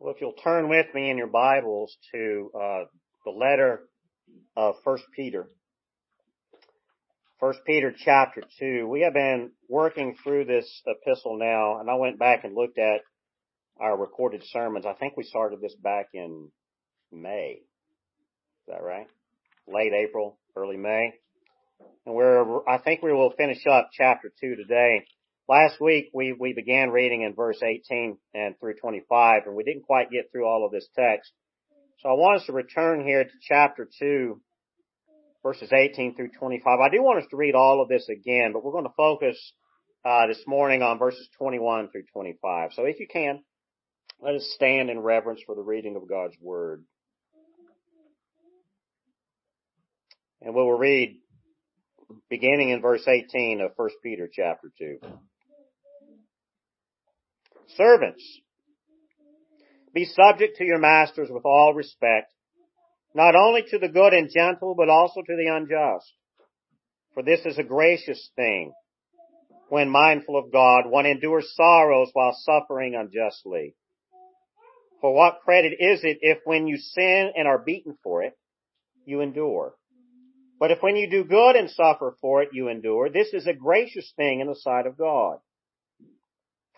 Well, if you'll turn with me in your Bibles to uh, the letter of First Peter. First Peter chapter 2. We have been working through this epistle now, and I went back and looked at our recorded sermons. I think we started this back in May. Is that right? Late April, early May. And we're, I think we will finish up chapter 2 today. Last week we, we began reading in verse 18 and through 25 and we didn't quite get through all of this text. So I want us to return here to chapter 2 verses 18 through 25. I do want us to read all of this again, but we're going to focus uh, this morning on verses 21 through 25. So if you can, let us stand in reverence for the reading of God's Word. And we will read beginning in verse 18 of 1 Peter chapter 2. Servants, be subject to your masters with all respect, not only to the good and gentle, but also to the unjust. For this is a gracious thing. When mindful of God, one endures sorrows while suffering unjustly. For what credit is it if when you sin and are beaten for it, you endure? But if when you do good and suffer for it, you endure, this is a gracious thing in the sight of God.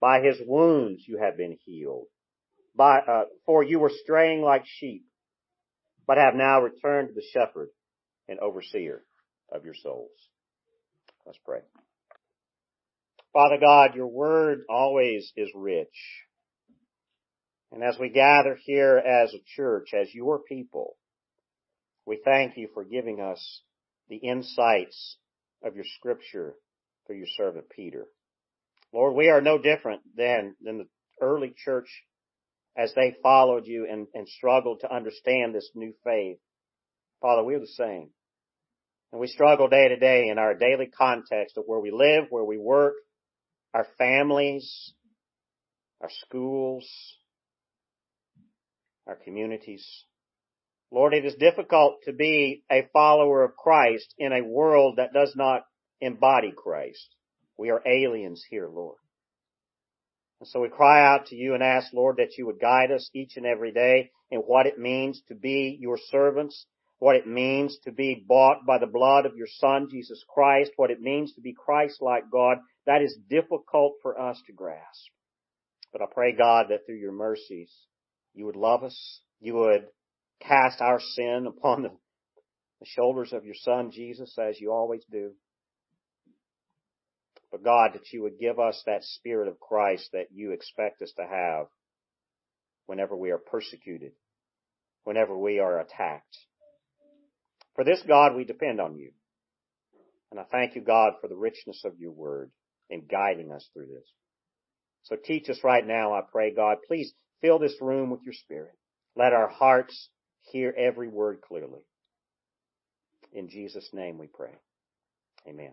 By his wounds you have been healed. By, uh, for you were straying like sheep, but have now returned to the shepherd and overseer of your souls. Let's pray. Father God, your word always is rich. And as we gather here as a church, as your people, we thank you for giving us the insights of your scripture through your servant Peter. Lord, we are no different than, than the early church as they followed you and, and struggled to understand this new faith. Father, we're the same. And we struggle day to day in our daily context of where we live, where we work, our families, our schools, our communities. Lord, it is difficult to be a follower of Christ in a world that does not embody Christ. We are aliens here, Lord. And so we cry out to you and ask, Lord, that you would guide us each and every day in what it means to be your servants, what it means to be bought by the blood of your Son, Jesus Christ, what it means to be Christ-like God. That is difficult for us to grasp. But I pray, God, that through your mercies, you would love us, you would cast our sin upon the, the shoulders of your son Jesus as you always do. But God, that you would give us that spirit of Christ that you expect us to have whenever we are persecuted, whenever we are attacked. For this, God, we depend on you. And I thank you, God, for the richness of your word in guiding us through this. So teach us right now, I pray, God. Please fill this room with your spirit. Let our hearts hear every word clearly. In Jesus' name we pray. Amen.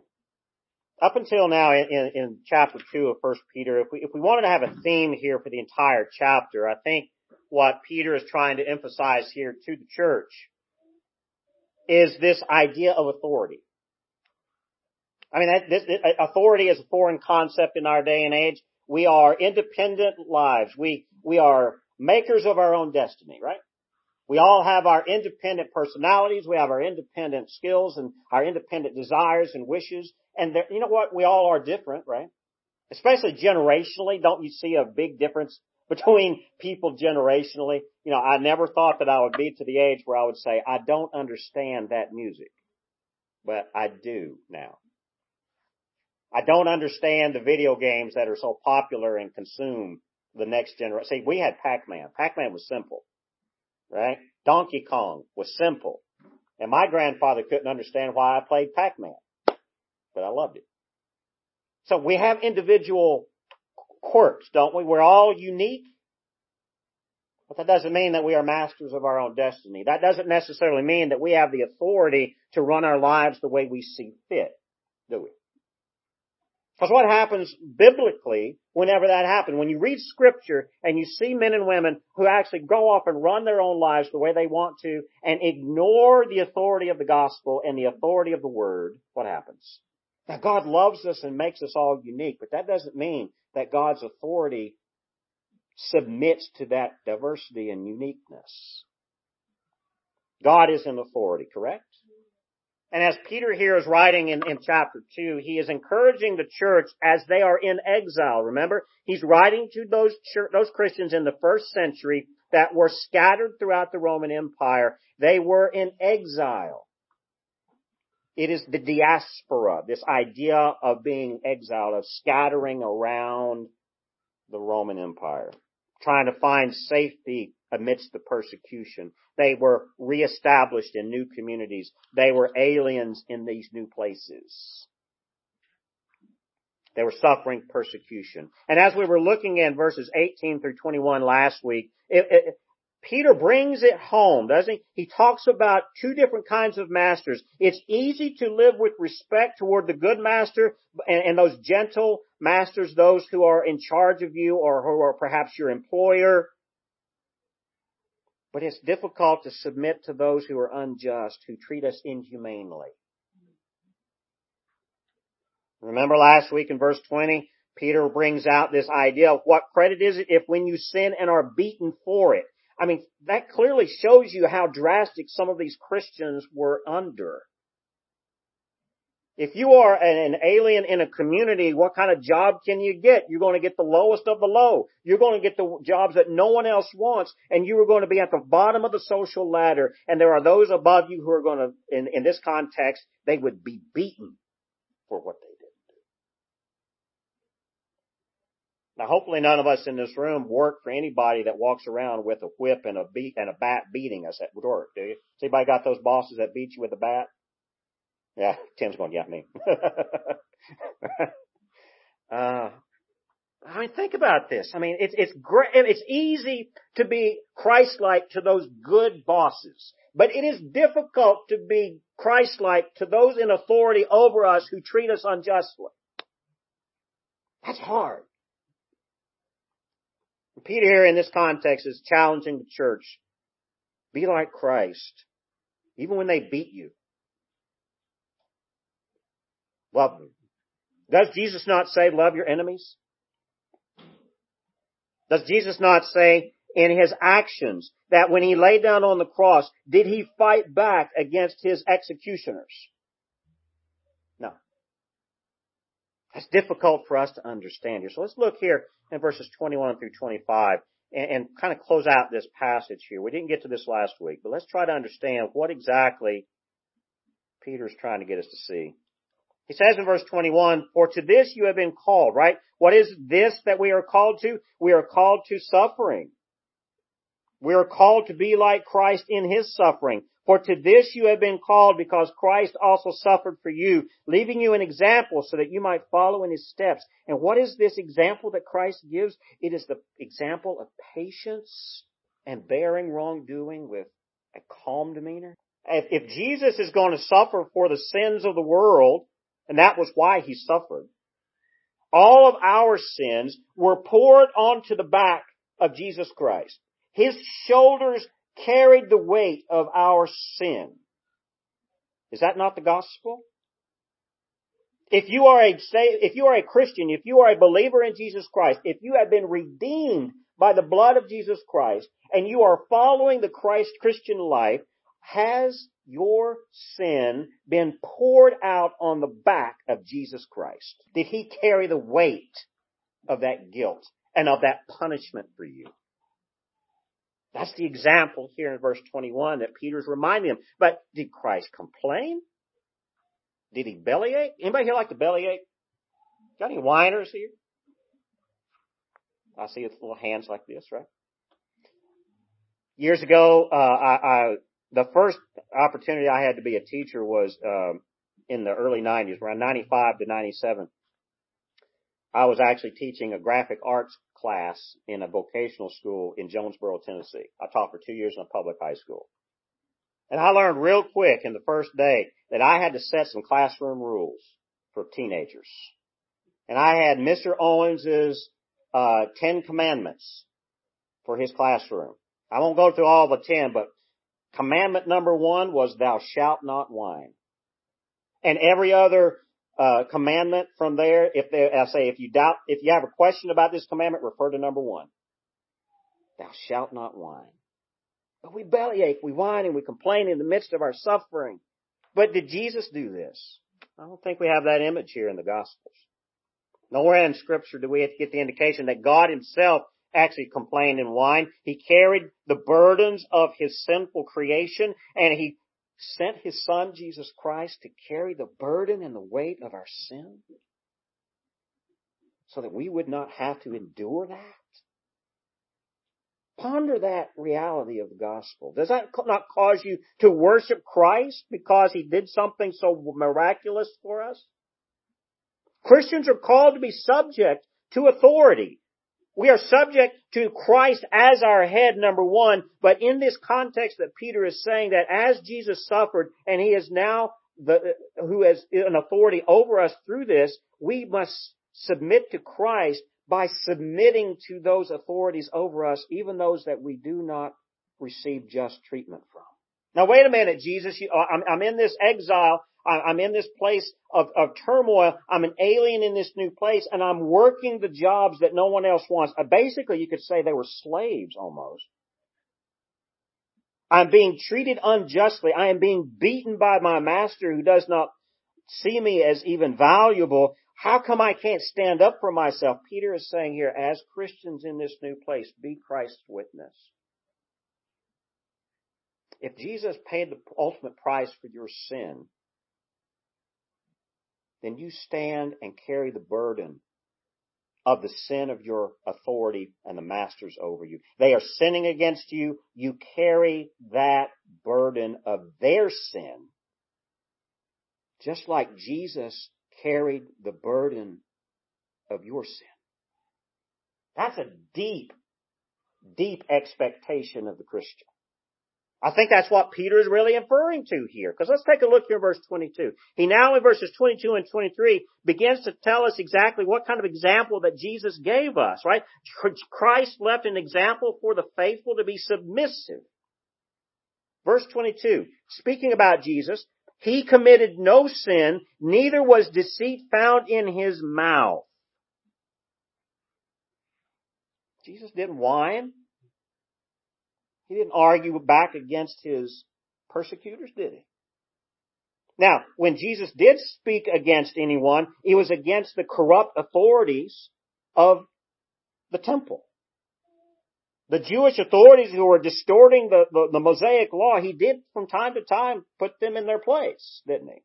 Up until now in, in, chapter two of First Peter, if we if we wanted to have a theme here for the entire chapter, I think what Peter is trying to emphasize here to the church is this idea of authority. I mean, that, this, authority is a foreign concept in our day and age. We are independent lives. We, we are makers of our own destiny, right? We all have our independent personalities. We have our independent skills and our independent desires and wishes. And you know what? We all are different, right? Especially generationally. Don't you see a big difference between people generationally? You know, I never thought that I would be to the age where I would say, I don't understand that music. But I do now. I don't understand the video games that are so popular and consume the next generation. See, we had Pac-Man. Pac-Man was simple right? Donkey Kong was simple. And my grandfather couldn't understand why I played Pac-Man. But I loved it. So we have individual quirks, don't we? We're all unique. But that doesn't mean that we are masters of our own destiny. That doesn't necessarily mean that we have the authority to run our lives the way we see fit, do we? Because what happens biblically whenever that happens, when you read scripture and you see men and women who actually go off and run their own lives the way they want to and ignore the authority of the gospel and the authority of the word, what happens? Now God loves us and makes us all unique, but that doesn't mean that God's authority submits to that diversity and uniqueness. God is in authority, correct? And as Peter here is writing in, in chapter 2, he is encouraging the church as they are in exile. Remember, he's writing to those church, those Christians in the first century that were scattered throughout the Roman Empire. They were in exile. It is the diaspora, this idea of being exiled, of scattering around the Roman Empire, trying to find safety amidst the persecution. They were reestablished in new communities. They were aliens in these new places. They were suffering persecution. And as we were looking in verses 18 through 21 last week, it, it, Peter brings it home, doesn't he? He talks about two different kinds of masters. It's easy to live with respect toward the good master and, and those gentle masters, those who are in charge of you or who are perhaps your employer. But it's difficult to submit to those who are unjust, who treat us inhumanely. Remember last week in verse 20, Peter brings out this idea of what credit is it if when you sin and are beaten for it. I mean, that clearly shows you how drastic some of these Christians were under. If you are an alien in a community, what kind of job can you get? You're going to get the lowest of the low. You're going to get the jobs that no one else wants, and you are going to be at the bottom of the social ladder, and there are those above you who are going to, in, in this context, they would be beaten for what they did. Now hopefully none of us in this room work for anybody that walks around with a whip and a beat and a bat beating us at work, do you? Has anybody got those bosses that beat you with a bat? Yeah, Tim's going, yeah, me. uh, I mean, think about this. I mean, it's, it's great, it's easy to be Christ-like to those good bosses, but it is difficult to be Christ-like to those in authority over us who treat us unjustly. That's hard. Peter here in this context is challenging the church. Be like Christ. Even when they beat you. Love them. Does Jesus not say, love your enemies? Does Jesus not say in his actions that when he lay down on the cross, did he fight back against his executioners? No. That's difficult for us to understand here. So let's look here in verses 21 through 25 and, and kind of close out this passage here. We didn't get to this last week, but let's try to understand what exactly Peter's trying to get us to see. He says in verse 21, for to this you have been called, right? What is this that we are called to? We are called to suffering. We are called to be like Christ in his suffering. For to this you have been called because Christ also suffered for you, leaving you an example so that you might follow in his steps. And what is this example that Christ gives? It is the example of patience and bearing wrongdoing with a calm demeanor. If, Jesus is going to suffer for the sins of the world, and that was why he suffered. All of our sins were poured onto the back of Jesus Christ. His shoulders carried the weight of our sin. Is that not the gospel? If you are a, if you are a Christian, if you are a believer in Jesus Christ, if you have been redeemed by the blood of Jesus Christ, and you are following the Christ Christian life, has your sin been poured out on the back of Jesus Christ? Did he carry the weight of that guilt and of that punishment for you? That's the example here in verse 21 that Peter's reminding them. But did Christ complain? Did he bellyache? Anybody here like to bellyache? Got any whiners here? I see it's little hands like this, right? Years ago, uh, I, I the first opportunity I had to be a teacher was um, in the early 90s, around 95 to 97. I was actually teaching a graphic arts class in a vocational school in Jonesboro, Tennessee. I taught for two years in a public high school. And I learned real quick in the first day that I had to set some classroom rules for teenagers. And I had Mr. Owens's, uh, Ten Commandments for his classroom. I won't go through all the ten, but commandment number one was thou shalt not whine. And every other uh, commandment from there, if they, I say, if you doubt, if you have a question about this commandment, refer to number one. Thou shalt not whine. But we bellyache, we whine and we complain in the midst of our suffering. But did Jesus do this? I don't think we have that image here in the Gospels. Nowhere in Scripture do we get the indication that God Himself actually complained and whined. He carried the burdens of His sinful creation and He sent His Son, Jesus Christ, to carry the burden and the weight of our sin so that we would not have to endure that. Ponder that reality of the gospel. Does that not cause you to worship Christ because He did something so miraculous for us? Christians are called to be subject to authority. We are subject to Christ as our head, number one, but in this context that Peter is saying that as Jesus suffered and He is now the, who has an authority over us through this, we must submit to Christ by submitting to those authorities over us, even those that we do not receive just treatment from. Now wait a minute, Jesus, uh, I'm, I'm in this exile I'm in this place of, of turmoil. I'm an alien in this new place and I'm working the jobs that no one else wants. Uh, basically, you could say they were slaves almost. I'm being treated unjustly. I am being beaten by my master who does not see me as even valuable. How come I can't stand up for myself? Peter is saying here, as Christians in this new place, be Christ's witness. If Jesus paid the ultimate price for your sin, then you stand and carry the burden of the sin of your authority and the masters over you. They are sinning against you. You carry that burden of their sin. Just like Jesus carried the burden of your sin. That's a deep, deep expectation of the Christian. I think that's what Peter is really inferring to here. Because let's take a look here in verse 22. He now in verses 22 and 23 begins to tell us exactly what kind of example that Jesus gave us, right? Christ left an example for the faithful to be submissive. Verse 22, speaking about Jesus, he committed no sin, neither was deceit found in his mouth. Jesus didn't whine. He didn't argue back against his persecutors, did he? Now, when Jesus did speak against anyone, it was against the corrupt authorities of the temple. The Jewish authorities who were distorting the, the, the, Mosaic law, he did from time to time put them in their place, didn't he?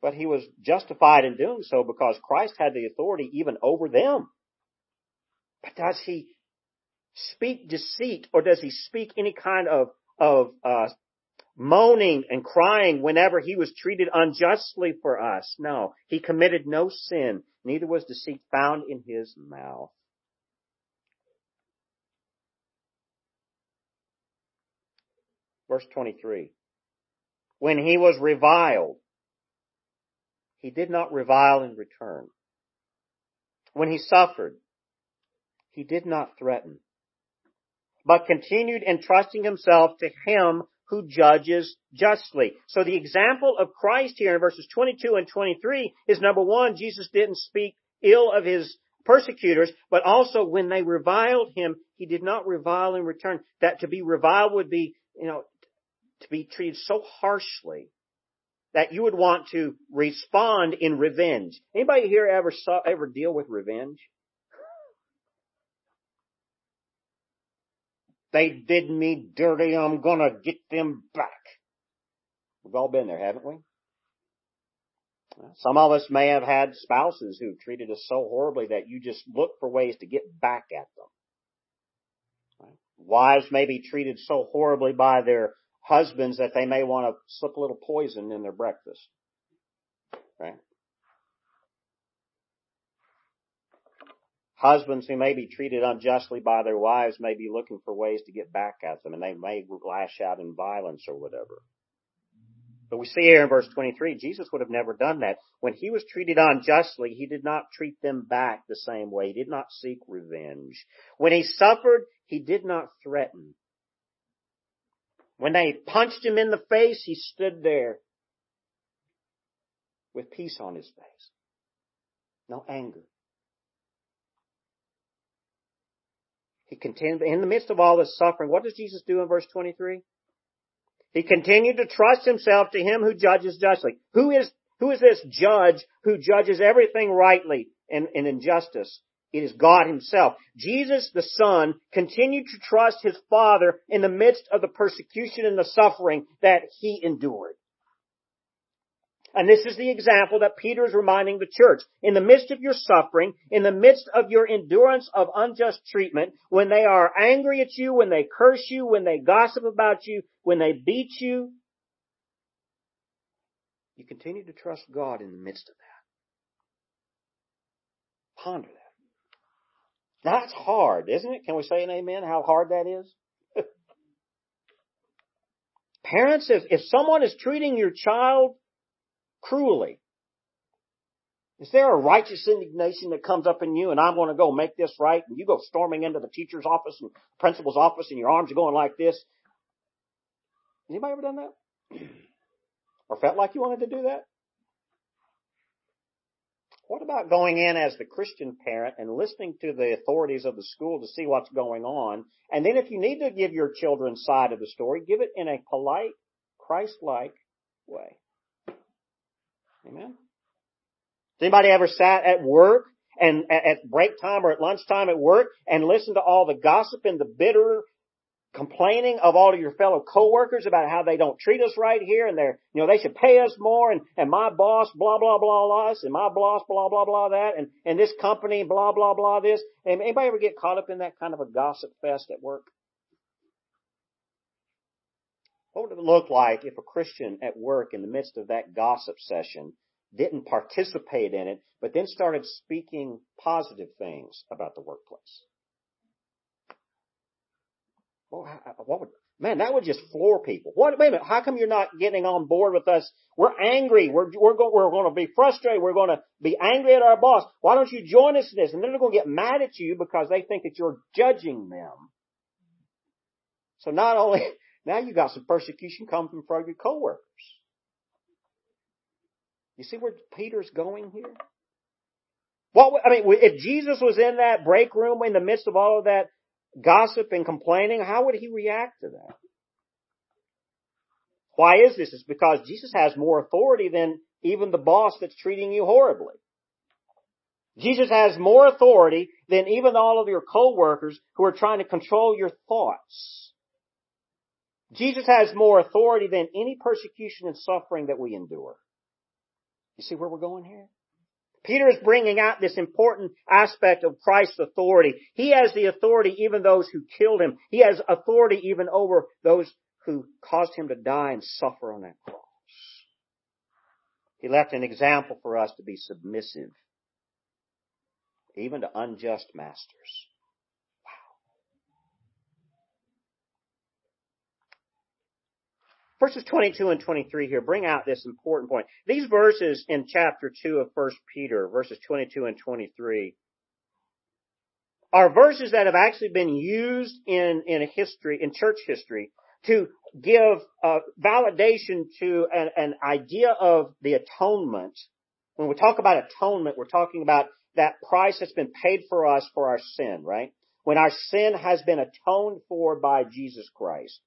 But he was justified in doing so because Christ had the authority even over them. But does he speak deceit or does he speak any kind of, of, uh, moaning and crying whenever he was treated unjustly for us? No. He committed no sin. Neither was deceit found in his mouth. Verse 23. When he was reviled, he did not revile in return. When he suffered, he did not threaten but continued entrusting himself to him who judges justly. So the example of Christ here in verses 22 and 23 is number one, Jesus didn't speak ill of his persecutors, but also when they reviled him, he did not revile in return. That to be reviled would be, you know, to be treated so harshly that you would want to respond in revenge. Anybody here ever saw, ever deal with revenge? They did me dirty. I'm gonna get them back. We've all been there, haven't we? Some of us may have had spouses who treated us so horribly that you just look for ways to get back at them. Wives may be treated so horribly by their husbands that they may want to slip a little poison in their breakfast. Right? Husbands who may be treated unjustly by their wives may be looking for ways to get back at them and they may lash out in violence or whatever. But we see here in verse 23, Jesus would have never done that. When he was treated unjustly, he did not treat them back the same way. He did not seek revenge. When he suffered, he did not threaten. When they punched him in the face, he stood there with peace on his face. No anger. He continued, in the midst of all this suffering, what does Jesus do in verse 23? He continued to trust himself to him who judges justly. Who is, who is this judge who judges everything rightly and, and in justice? It is God himself. Jesus the Son continued to trust his Father in the midst of the persecution and the suffering that he endured. And this is the example that Peter is reminding the church. In the midst of your suffering, in the midst of your endurance of unjust treatment, when they are angry at you, when they curse you, when they gossip about you, when they beat you, you continue to trust God in the midst of that. Ponder that. That's hard, isn't it? Can we say an amen? How hard that is? Parents, if, if someone is treating your child cruelly? Is there a righteous indignation that comes up in you and I'm going to go make this right and you go storming into the teacher's office and principal's office and your arms are going like this? Anybody ever done that? or felt like you wanted to do that? What about going in as the Christian parent and listening to the authorities of the school to see what's going on? And then if you need to give your children's side of the story, give it in a polite, Christ-like way. Amen. Has anybody ever sat at work and at break time or at lunchtime at work and listened to all the gossip and the bitter complaining of all of your fellow coworkers about how they don't treat us right here and they're, you know, they should pay us more and, and my boss blah, blah, blah, blah, and my boss blah, blah, blah, that and, and this company blah, blah, blah, this. Anybody ever get caught up in that kind of a gossip fest at work? What would it look like if a Christian at work in the midst of that gossip session didn't participate in it, but then started speaking positive things about the workplace? Well, what would, man, that would just floor people. What, wait a minute, how come you're not getting on board with us? We're angry. We're, we're going, we're going to be frustrated. We're going to be angry at our boss. Why don't you join us in this? And then they're going to get mad at you because they think that you're judging them. So not only, now you got some persecution coming from your coworkers. You see where Peter's going here? What, I mean, if Jesus was in that break room in the midst of all of that gossip and complaining, how would he react to that? Why is this? It's because Jesus has more authority than even the boss that's treating you horribly. Jesus has more authority than even all of your coworkers who are trying to control your thoughts. Jesus has more authority than any persecution and suffering that we endure. You see where we're going here? Peter is bringing out this important aspect of Christ's authority. He has the authority even those who killed him. He has authority even over those who caused him to die and suffer on that cross. He left an example for us to be submissive, even to unjust masters. Verses 22 and 23 here bring out this important point. These verses in chapter 2 of 1 Peter, verses 22 and 23, are verses that have actually been used in, in history, in church history, to give uh, validation to an, an idea of the atonement. When we talk about atonement, we're talking about that price that's been paid for us for our sin, right? When our sin has been atoned for by Jesus Christ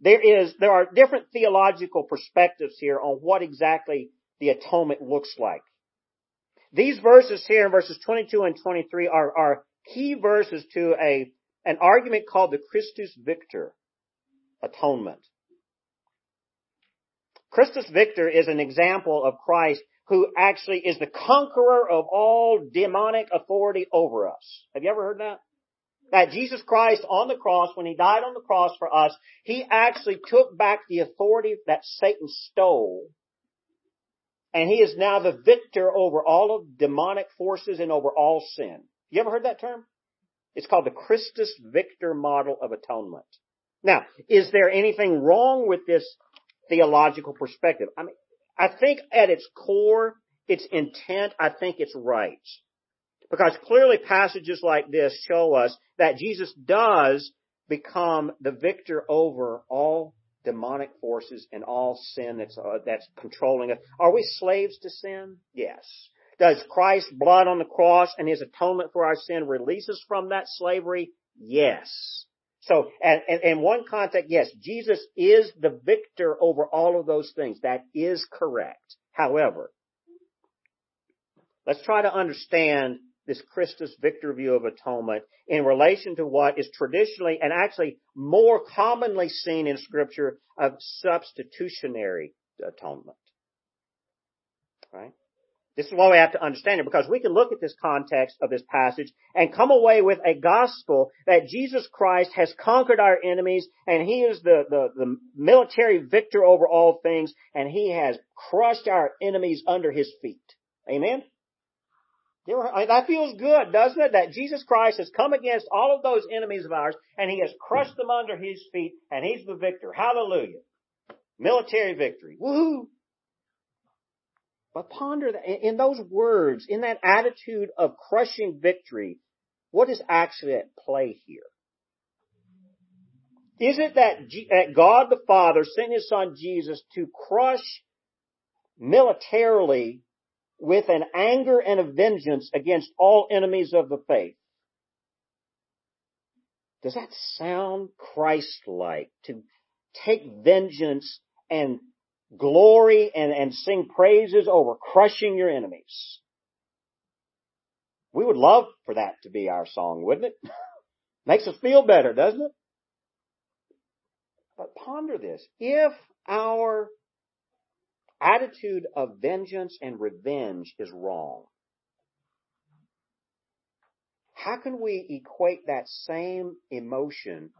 there is, there are different theological perspectives here on what exactly the atonement looks like. These verses here in verses 22 and 23 are, are key verses to a, an argument called the Christus Victor atonement. Christus Victor is an example of Christ who actually is the conqueror of all demonic authority over us. Have you ever heard that? That Jesus Christ on the cross, when He died on the cross for us, He actually took back the authority that Satan stole. And He is now the victor over all of demonic forces and over all sin. You ever heard that term? It's called the Christus Victor model of atonement. Now, is there anything wrong with this theological perspective? I mean, I think at its core, its intent, I think it's right. Because clearly passages like this show us that Jesus does become the victor over all demonic forces and all sin that's, uh, that's controlling us. Are we slaves to sin? Yes. Does Christ's blood on the cross and his atonement for our sin release us from that slavery? Yes. So, and, and, in one context, yes, Jesus is the victor over all of those things. That is correct. However, let's try to understand this Christus Victor view of atonement in relation to what is traditionally and actually more commonly seen in scripture of substitutionary atonement. Right? This is why we have to understand it because we can look at this context of this passage and come away with a gospel that Jesus Christ has conquered our enemies and He is the, the, the military victor over all things and He has crushed our enemies under His feet. Amen? That feels good, doesn't it? That Jesus Christ has come against all of those enemies of ours and He has crushed them under His feet and He's the victor. Hallelujah. Military victory. Woohoo! But ponder that in those words, in that attitude of crushing victory, what is actually at play here? Is it that, G- that God the Father sent His Son Jesus to crush militarily with an anger and a vengeance against all enemies of the faith? Does that sound Christ-like to take vengeance and glory and, and sing praises over crushing your enemies. We would love for that to be our song, wouldn't it? Makes us feel better, doesn't it? But ponder this. If our attitude of vengeance and revenge is wrong, how can we equate that same emotion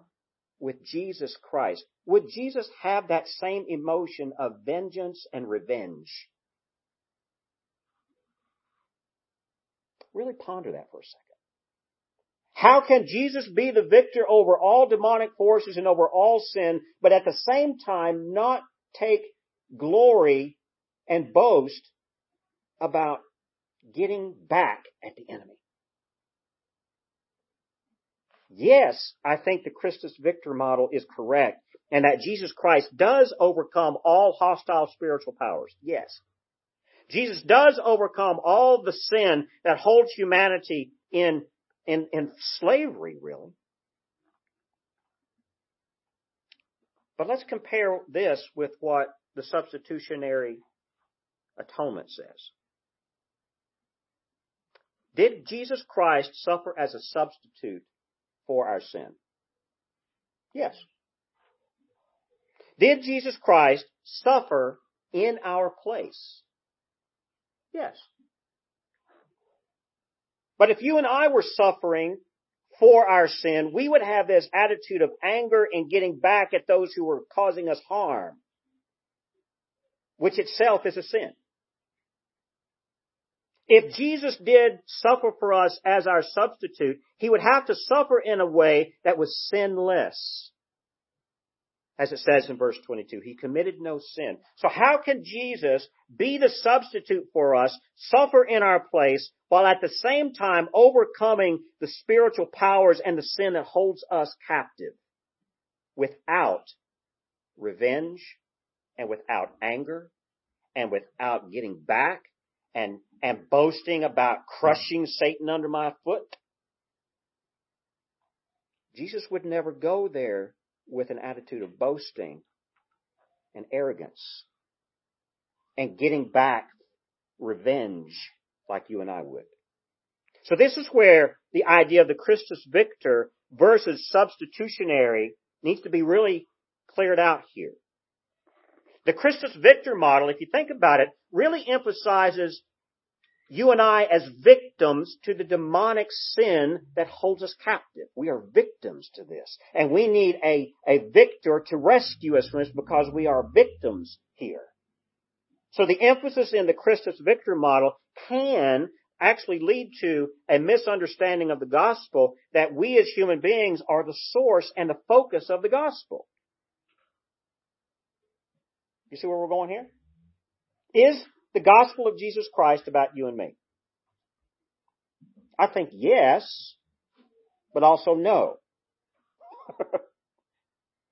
with Jesus Christ, would Jesus have that same emotion of vengeance and revenge? Really ponder that for a second. How can Jesus be the victor over all demonic forces and over all sin, but at the same time not take glory and boast about getting back at the enemy? yes, I think the Christus Victor model is correct and that Jesus Christ does overcome all hostile spiritual powers. Yes. Jesus does overcome all the sin that holds humanity in, in, in slavery, really. But let's compare this with what the substitutionary atonement says. Did Jesus Christ suffer as a substitute for our sin? Yes. Did Jesus Christ suffer in our place? Yes. But if you and I were suffering for our sin, we would have this attitude of anger and getting back at those who were causing us harm, which itself is a sin. If Jesus did suffer for us as our substitute, he would have to suffer in a way that was sinless. As it says in verse 22, he committed no sin. So how can Jesus be the substitute for us, suffer in our place, while at the same time overcoming the spiritual powers and the sin that holds us captive? Without revenge and without anger and without getting back and, and boasting about crushing Satan under my foot. Jesus would never go there with an attitude of boasting and arrogance and getting back revenge like you and I would. So this is where the idea of the Christus Victor versus substitutionary needs to be really cleared out here. The Christus Victor model, if you think about it, really emphasizes you and I as victims to the demonic sin that holds us captive. We are victims to this. And we need a, a victor to rescue us from this because we are victims here. So the emphasis in the Christus Victor model can actually lead to a misunderstanding of the gospel that we as human beings are the source and the focus of the gospel. You see where we're going here? Is the gospel of Jesus Christ about you and me? I think yes, but also no.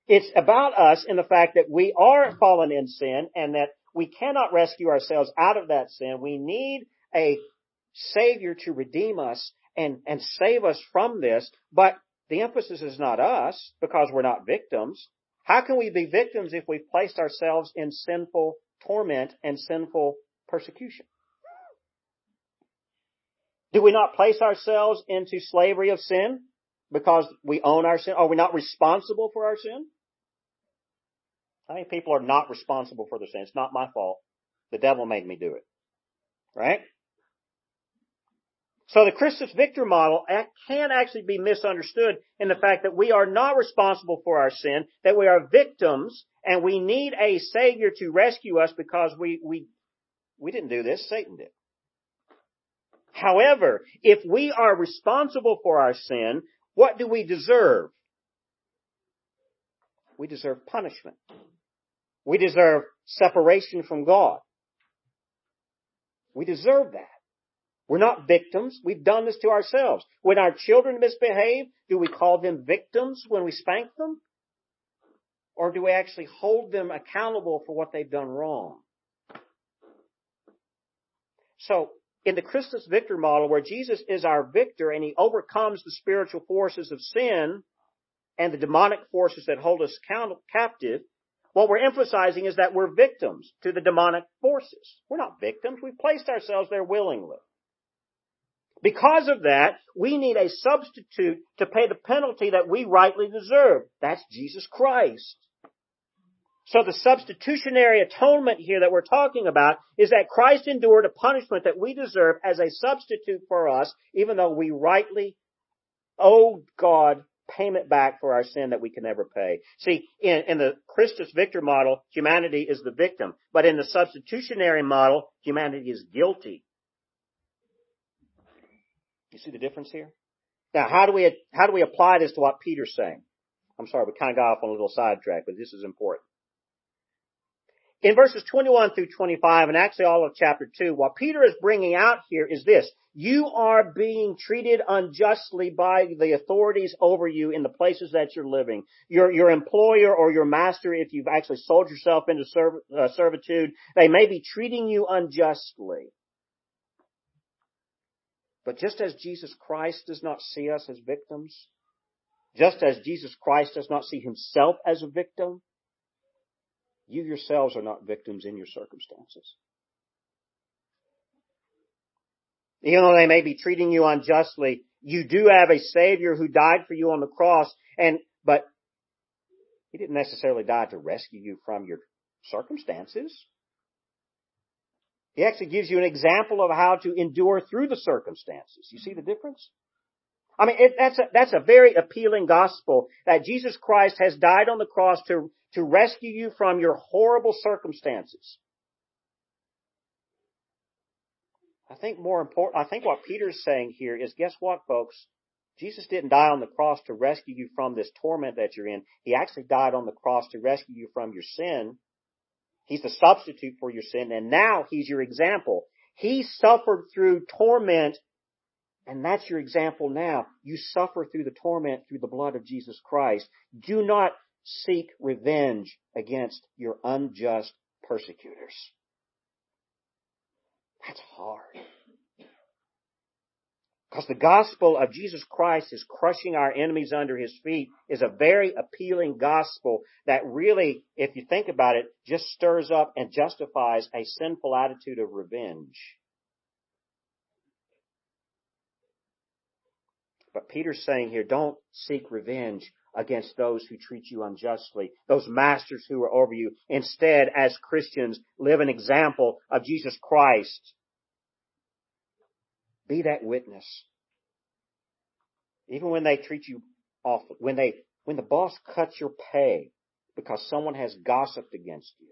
it's about us in the fact that we are fallen in sin and that we cannot rescue ourselves out of that sin. We need a Savior to redeem us and, and save us from this. But the emphasis is not us because we're not victims. How can we be victims if we've placed ourselves in sinful torment and sinful persecution? Do we not place ourselves into slavery of sin because we own our sin? Are we not responsible for our sin? I think people are not responsible for their sin. It's not my fault. The devil made me do it. Right? So the Christus Victor model can actually be misunderstood in the fact that we are not responsible for our sin, that we are victims, and we need a Savior to rescue us because we, we, we didn't do this, Satan did. However, if we are responsible for our sin, what do we deserve? We deserve punishment. We deserve separation from God. We deserve that. We're not victims. We've done this to ourselves. When our children misbehave, do we call them victims when we spank them? Or do we actually hold them accountable for what they've done wrong? So, in the Christus Victor model, where Jesus is our victor and he overcomes the spiritual forces of sin and the demonic forces that hold us captive, what we're emphasizing is that we're victims to the demonic forces. We're not victims. We've placed ourselves there willingly. Because of that, we need a substitute to pay the penalty that we rightly deserve. That's Jesus Christ. So the substitutionary atonement here that we're talking about is that Christ endured a punishment that we deserve as a substitute for us, even though we rightly owe God payment back for our sin that we can never pay. See, in, in the Christus Victor model, humanity is the victim. But in the substitutionary model, humanity is guilty. You see the difference here? Now, how do we, how do we apply this to what Peter's saying? I'm sorry, we kind of got off on a little sidetrack, but this is important. In verses 21 through 25, and actually all of chapter 2, what Peter is bringing out here is this. You are being treated unjustly by the authorities over you in the places that you're living. Your, your employer or your master, if you've actually sold yourself into serv- uh, servitude, they may be treating you unjustly. But just as Jesus Christ does not see us as victims, just as Jesus Christ does not see himself as a victim, you yourselves are not victims in your circumstances. Even though they may be treating you unjustly, you do have a Savior who died for you on the cross, and, but He didn't necessarily die to rescue you from your circumstances. He actually gives you an example of how to endure through the circumstances. You see the difference? I mean, it, that's a, that's a very appealing gospel that Jesus Christ has died on the cross to, to rescue you from your horrible circumstances. I think more important, I think what Peter's saying here is guess what folks? Jesus didn't die on the cross to rescue you from this torment that you're in. He actually died on the cross to rescue you from your sin. He's the substitute for your sin and now He's your example. He suffered through torment and that's your example now. You suffer through the torment through the blood of Jesus Christ. Do not seek revenge against your unjust persecutors. That's hard. Because the gospel of Jesus Christ is crushing our enemies under his feet is a very appealing gospel that really, if you think about it, just stirs up and justifies a sinful attitude of revenge. But Peter's saying here, don't seek revenge against those who treat you unjustly, those masters who are over you. Instead, as Christians, live an example of Jesus Christ. Be that witness. Even when they treat you awful, when they, when the boss cuts your pay because someone has gossiped against you.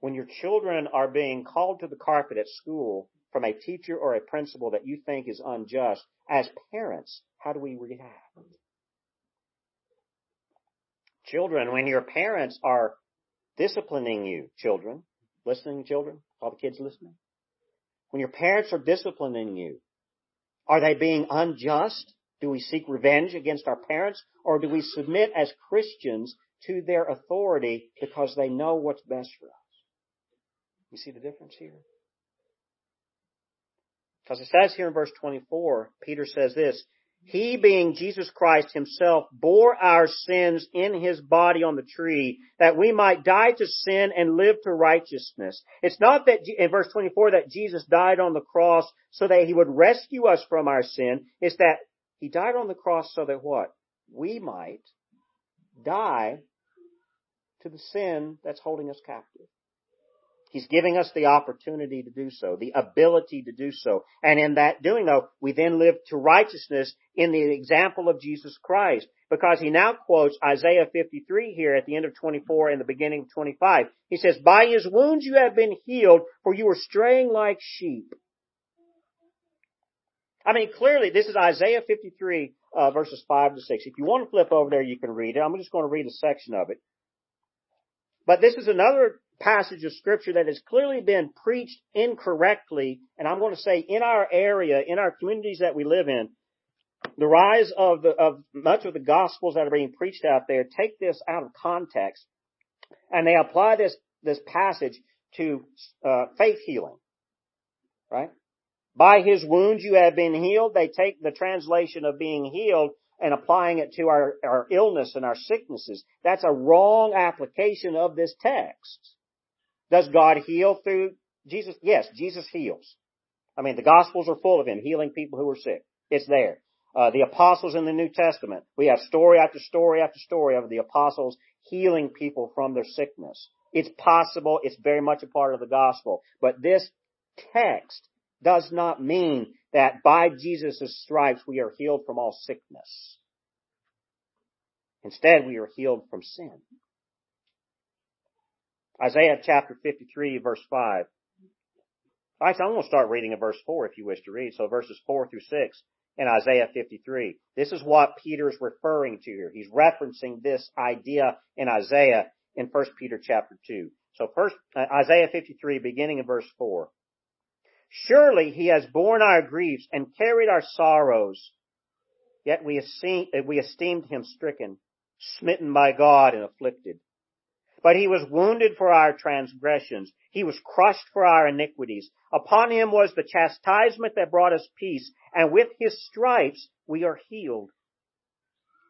When your children are being called to the carpet at school from a teacher or a principal that you think is unjust, as parents, how do we react? Children, when your parents are disciplining you, children, listening children, all the kids listening, when your parents are disciplining you, are they being unjust? Do we seek revenge against our parents or do we submit as Christians to their authority because they know what's best for us? You see the difference here? Because it says here in verse 24, Peter says this, He being Jesus Christ himself bore our sins in his body on the tree that we might die to sin and live to righteousness. It's not that, in verse 24, that Jesus died on the cross so that he would rescue us from our sin. It's that he died on the cross so that what? We might die to the sin that's holding us captive. He's giving us the opportunity to do so, the ability to do so. And in that doing though, we then live to righteousness in the example of Jesus Christ. Because he now quotes Isaiah 53 here at the end of 24 and the beginning of 25. He says, by his wounds you have been healed, for you were straying like sheep. I mean, clearly this is Isaiah 53, uh, verses 5 to 6. If you want to flip over there, you can read it. I'm just going to read a section of it. But this is another passage of scripture that has clearly been preached incorrectly, and I'm going to say in our area, in our communities that we live in, the rise of the, of much of the gospels that are being preached out there take this out of context, and they apply this, this passage to, uh, faith healing. Right? By his wounds you have been healed. They take the translation of being healed and applying it to our, our illness and our sicknesses. That's a wrong application of this text. Does God heal through Jesus? Yes, Jesus heals. I mean, the Gospels are full of Him healing people who are sick. It's there. Uh, the apostles in the New Testament, we have story after story after story of the apostles healing people from their sickness. It's possible. It's very much a part of the gospel. But this text does not mean that by Jesus' stripes we are healed from all sickness. Instead, we are healed from sin. Isaiah chapter 53 verse 5. Actually, I'm going to start reading at verse 4 if you wish to read. So verses 4 through 6 in Isaiah 53. This is what Peter is referring to here. He's referencing this idea in Isaiah in 1 Peter chapter 2. So first, uh, Isaiah 53 beginning in verse 4. Surely he has borne our griefs and carried our sorrows. Yet we esteemed, we esteemed him stricken, smitten by God and afflicted. But he was wounded for our transgressions. He was crushed for our iniquities. Upon him was the chastisement that brought us peace, and with his stripes we are healed.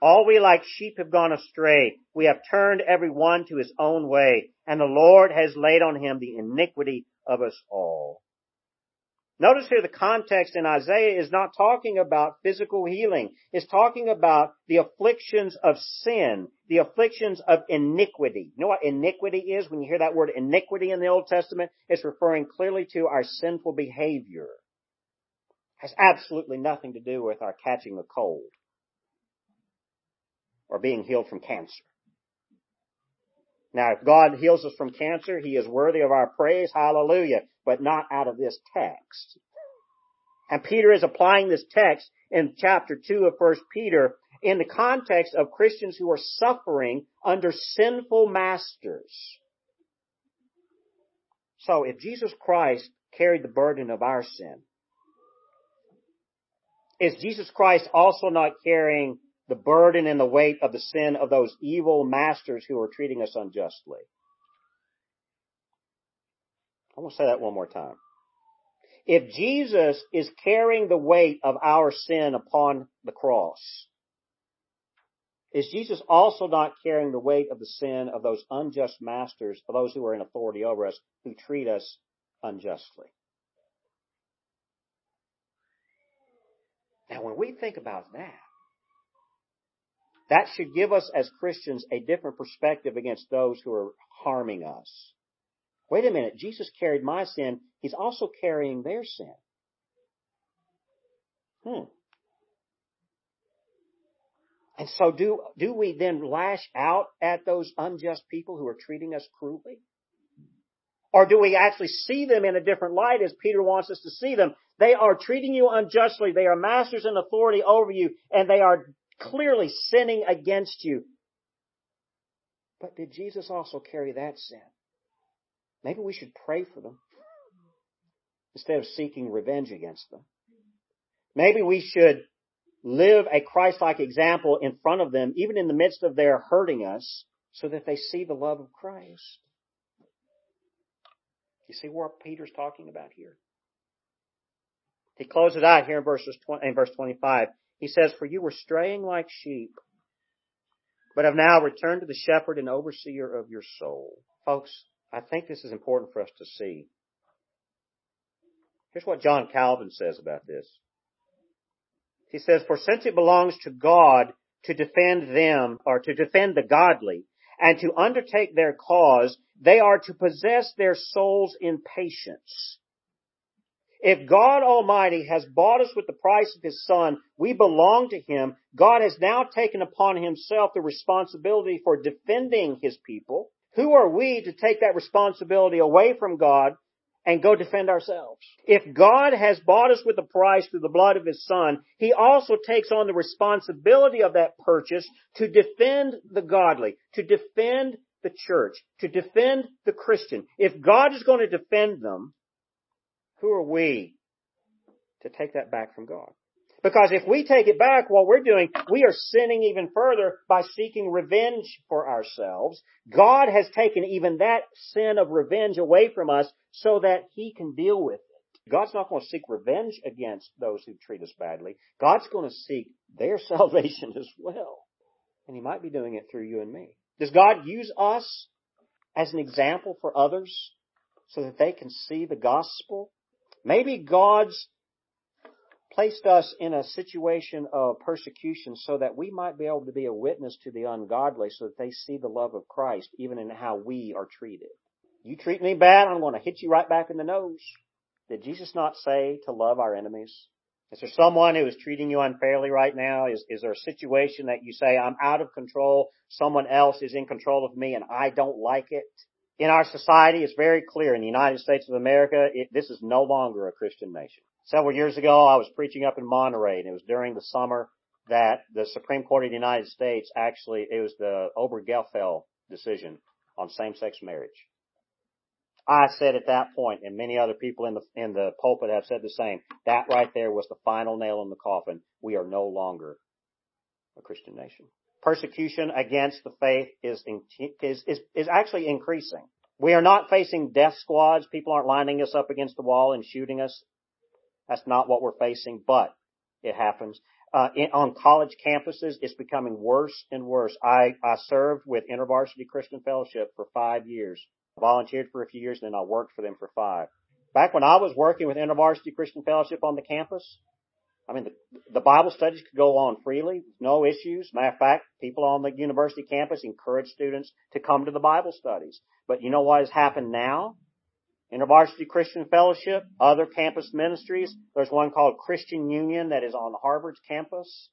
All we like sheep have gone astray. We have turned every one to his own way, and the Lord has laid on him the iniquity of us all. Notice here the context in Isaiah is not talking about physical healing. It's talking about the afflictions of sin, the afflictions of iniquity. You know what iniquity is? When you hear that word iniquity in the Old Testament, it's referring clearly to our sinful behavior. It has absolutely nothing to do with our catching a cold or being healed from cancer. Now, if God heals us from cancer, He is worthy of our praise. Hallelujah. But not out of this text. And Peter is applying this text in chapter 2 of 1 Peter in the context of Christians who are suffering under sinful masters. So if Jesus Christ carried the burden of our sin, is Jesus Christ also not carrying the burden and the weight of the sin of those evil masters who are treating us unjustly. I want to say that one more time. If Jesus is carrying the weight of our sin upon the cross, is Jesus also not carrying the weight of the sin of those unjust masters, of those who are in authority over us, who treat us unjustly? Now, when we think about that, that should give us as Christians a different perspective against those who are harming us. Wait a minute, Jesus carried my sin, He's also carrying their sin. Hmm. And so do, do we then lash out at those unjust people who are treating us cruelly? Or do we actually see them in a different light as Peter wants us to see them? They are treating you unjustly. They are masters in authority over you and they are clearly sinning against you. But did Jesus also carry that sin? Maybe we should pray for them instead of seeking revenge against them. Maybe we should live a Christ-like example in front of them, even in the midst of their hurting us, so that they see the love of Christ. You see what Peter's talking about here? He closes out here in verses 20, in verse 25. He says, For you were straying like sheep, but have now returned to the shepherd and overseer of your soul. Folks, I think this is important for us to see. Here's what John Calvin says about this. He says, For since it belongs to God to defend them, or to defend the godly, and to undertake their cause, they are to possess their souls in patience. If God Almighty has bought us with the price of His Son, we belong to Him. God has now taken upon Himself the responsibility for defending His people. Who are we to take that responsibility away from God and go defend ourselves? If God has bought us with a price through the blood of His Son, He also takes on the responsibility of that purchase to defend the godly, to defend the church, to defend the Christian. If God is going to defend them, who are we to take that back from God? Because if we take it back, what we're doing, we are sinning even further by seeking revenge for ourselves. God has taken even that sin of revenge away from us so that He can deal with it. God's not going to seek revenge against those who treat us badly. God's going to seek their salvation as well. And He might be doing it through you and me. Does God use us as an example for others so that they can see the gospel Maybe God's placed us in a situation of persecution so that we might be able to be a witness to the ungodly so that they see the love of Christ even in how we are treated. You treat me bad, I'm going to hit you right back in the nose. Did Jesus not say to love our enemies? Is there someone who is treating you unfairly right now? Is, is there a situation that you say, I'm out of control, someone else is in control of me and I don't like it? In our society, it's very clear in the United States of America, it, this is no longer a Christian nation. Several years ago, I was preaching up in Monterey, and it was during the summer that the Supreme Court of the United States actually, it was the Obergefell decision on same-sex marriage. I said at that point, and many other people in the in the pulpit have said the same. That right there was the final nail in the coffin. We are no longer a Christian nation persecution against the faith is, is, is, is actually increasing. We are not facing death squads. People aren't lining us up against the wall and shooting us. That's not what we're facing, but it happens. Uh, in, on college campuses, it's becoming worse and worse. I, I served with InterVarsity Christian Fellowship for five years. volunteered for a few years, and then I worked for them for five. Back when I was working with InterVarsity Christian Fellowship on the campus, I mean, the, the Bible studies could go on freely, no issues. Matter of fact, people on the university campus encourage students to come to the Bible studies. But you know what has happened now? InterVarsity Christian Fellowship, other campus ministries. There's one called Christian Union that is on Harvard's campus.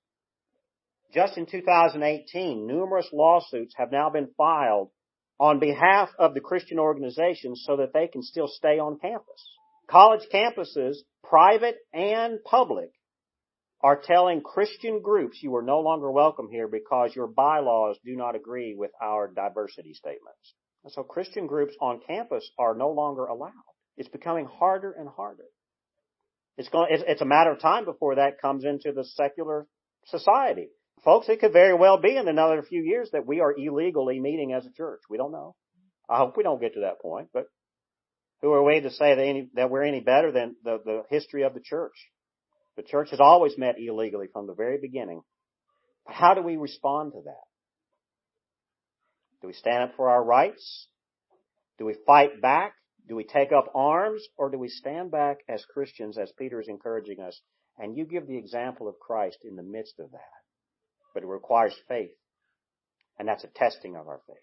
Just in 2018, numerous lawsuits have now been filed on behalf of the Christian organizations so that they can still stay on campus. College campuses, private and public, are telling Christian groups you are no longer welcome here because your bylaws do not agree with our diversity statements. And so Christian groups on campus are no longer allowed. It's becoming harder and harder. It's going, it's, it's a matter of time before that comes into the secular society. Folks, it could very well be in another few years that we are illegally meeting as a church. We don't know. I hope we don't get to that point, but who are we to say that, any, that we're any better than the, the history of the church? The church has always met illegally from the very beginning. How do we respond to that? Do we stand up for our rights? Do we fight back? Do we take up arms? Or do we stand back as Christians, as Peter is encouraging us, and you give the example of Christ in the midst of that? But it requires faith. And that's a testing of our faith.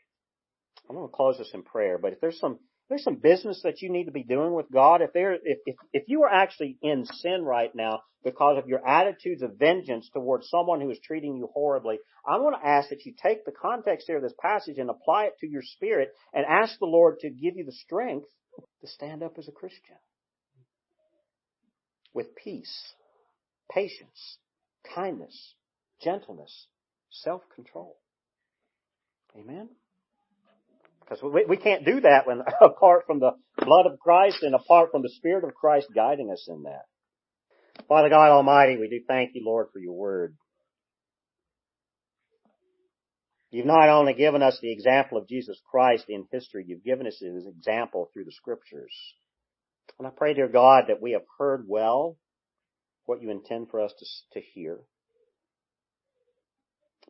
I'm going to close this in prayer, but if there's some there's some business that you need to be doing with God. If there, if, if, if you are actually in sin right now because of your attitudes of vengeance towards someone who is treating you horribly, I want to ask that you take the context here of this passage and apply it to your spirit and ask the Lord to give you the strength to stand up as a Christian with peace, patience, kindness, gentleness, self-control. Amen? Because we, we can't do that when apart from the blood of Christ and apart from the Spirit of Christ guiding us in that. Father God Almighty, we do thank you, Lord, for your word. You've not only given us the example of Jesus Christ in history, you've given us his example through the scriptures. And I pray, dear God, that we have heard well what you intend for us to, to hear.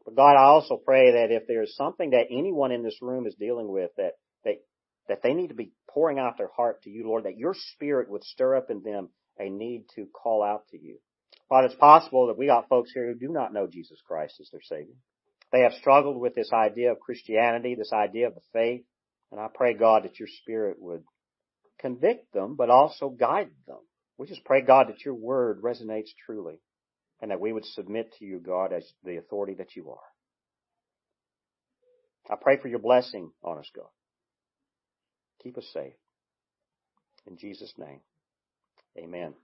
But God, I also pray that if there is something that anyone in this room is dealing with that, that, that they need to be pouring out their heart to you, Lord, that your spirit would stir up in them a need to call out to you. Father, it's possible that we got folks here who do not know Jesus Christ as their Savior. They have struggled with this idea of Christianity, this idea of the faith, and I pray, God, that your Spirit would convict them, but also guide them. We just pray, God, that your word resonates truly and that we would submit to you, God, as the authority that you are. I pray for your blessing on us, God. Keep us safe. In Jesus' name, amen.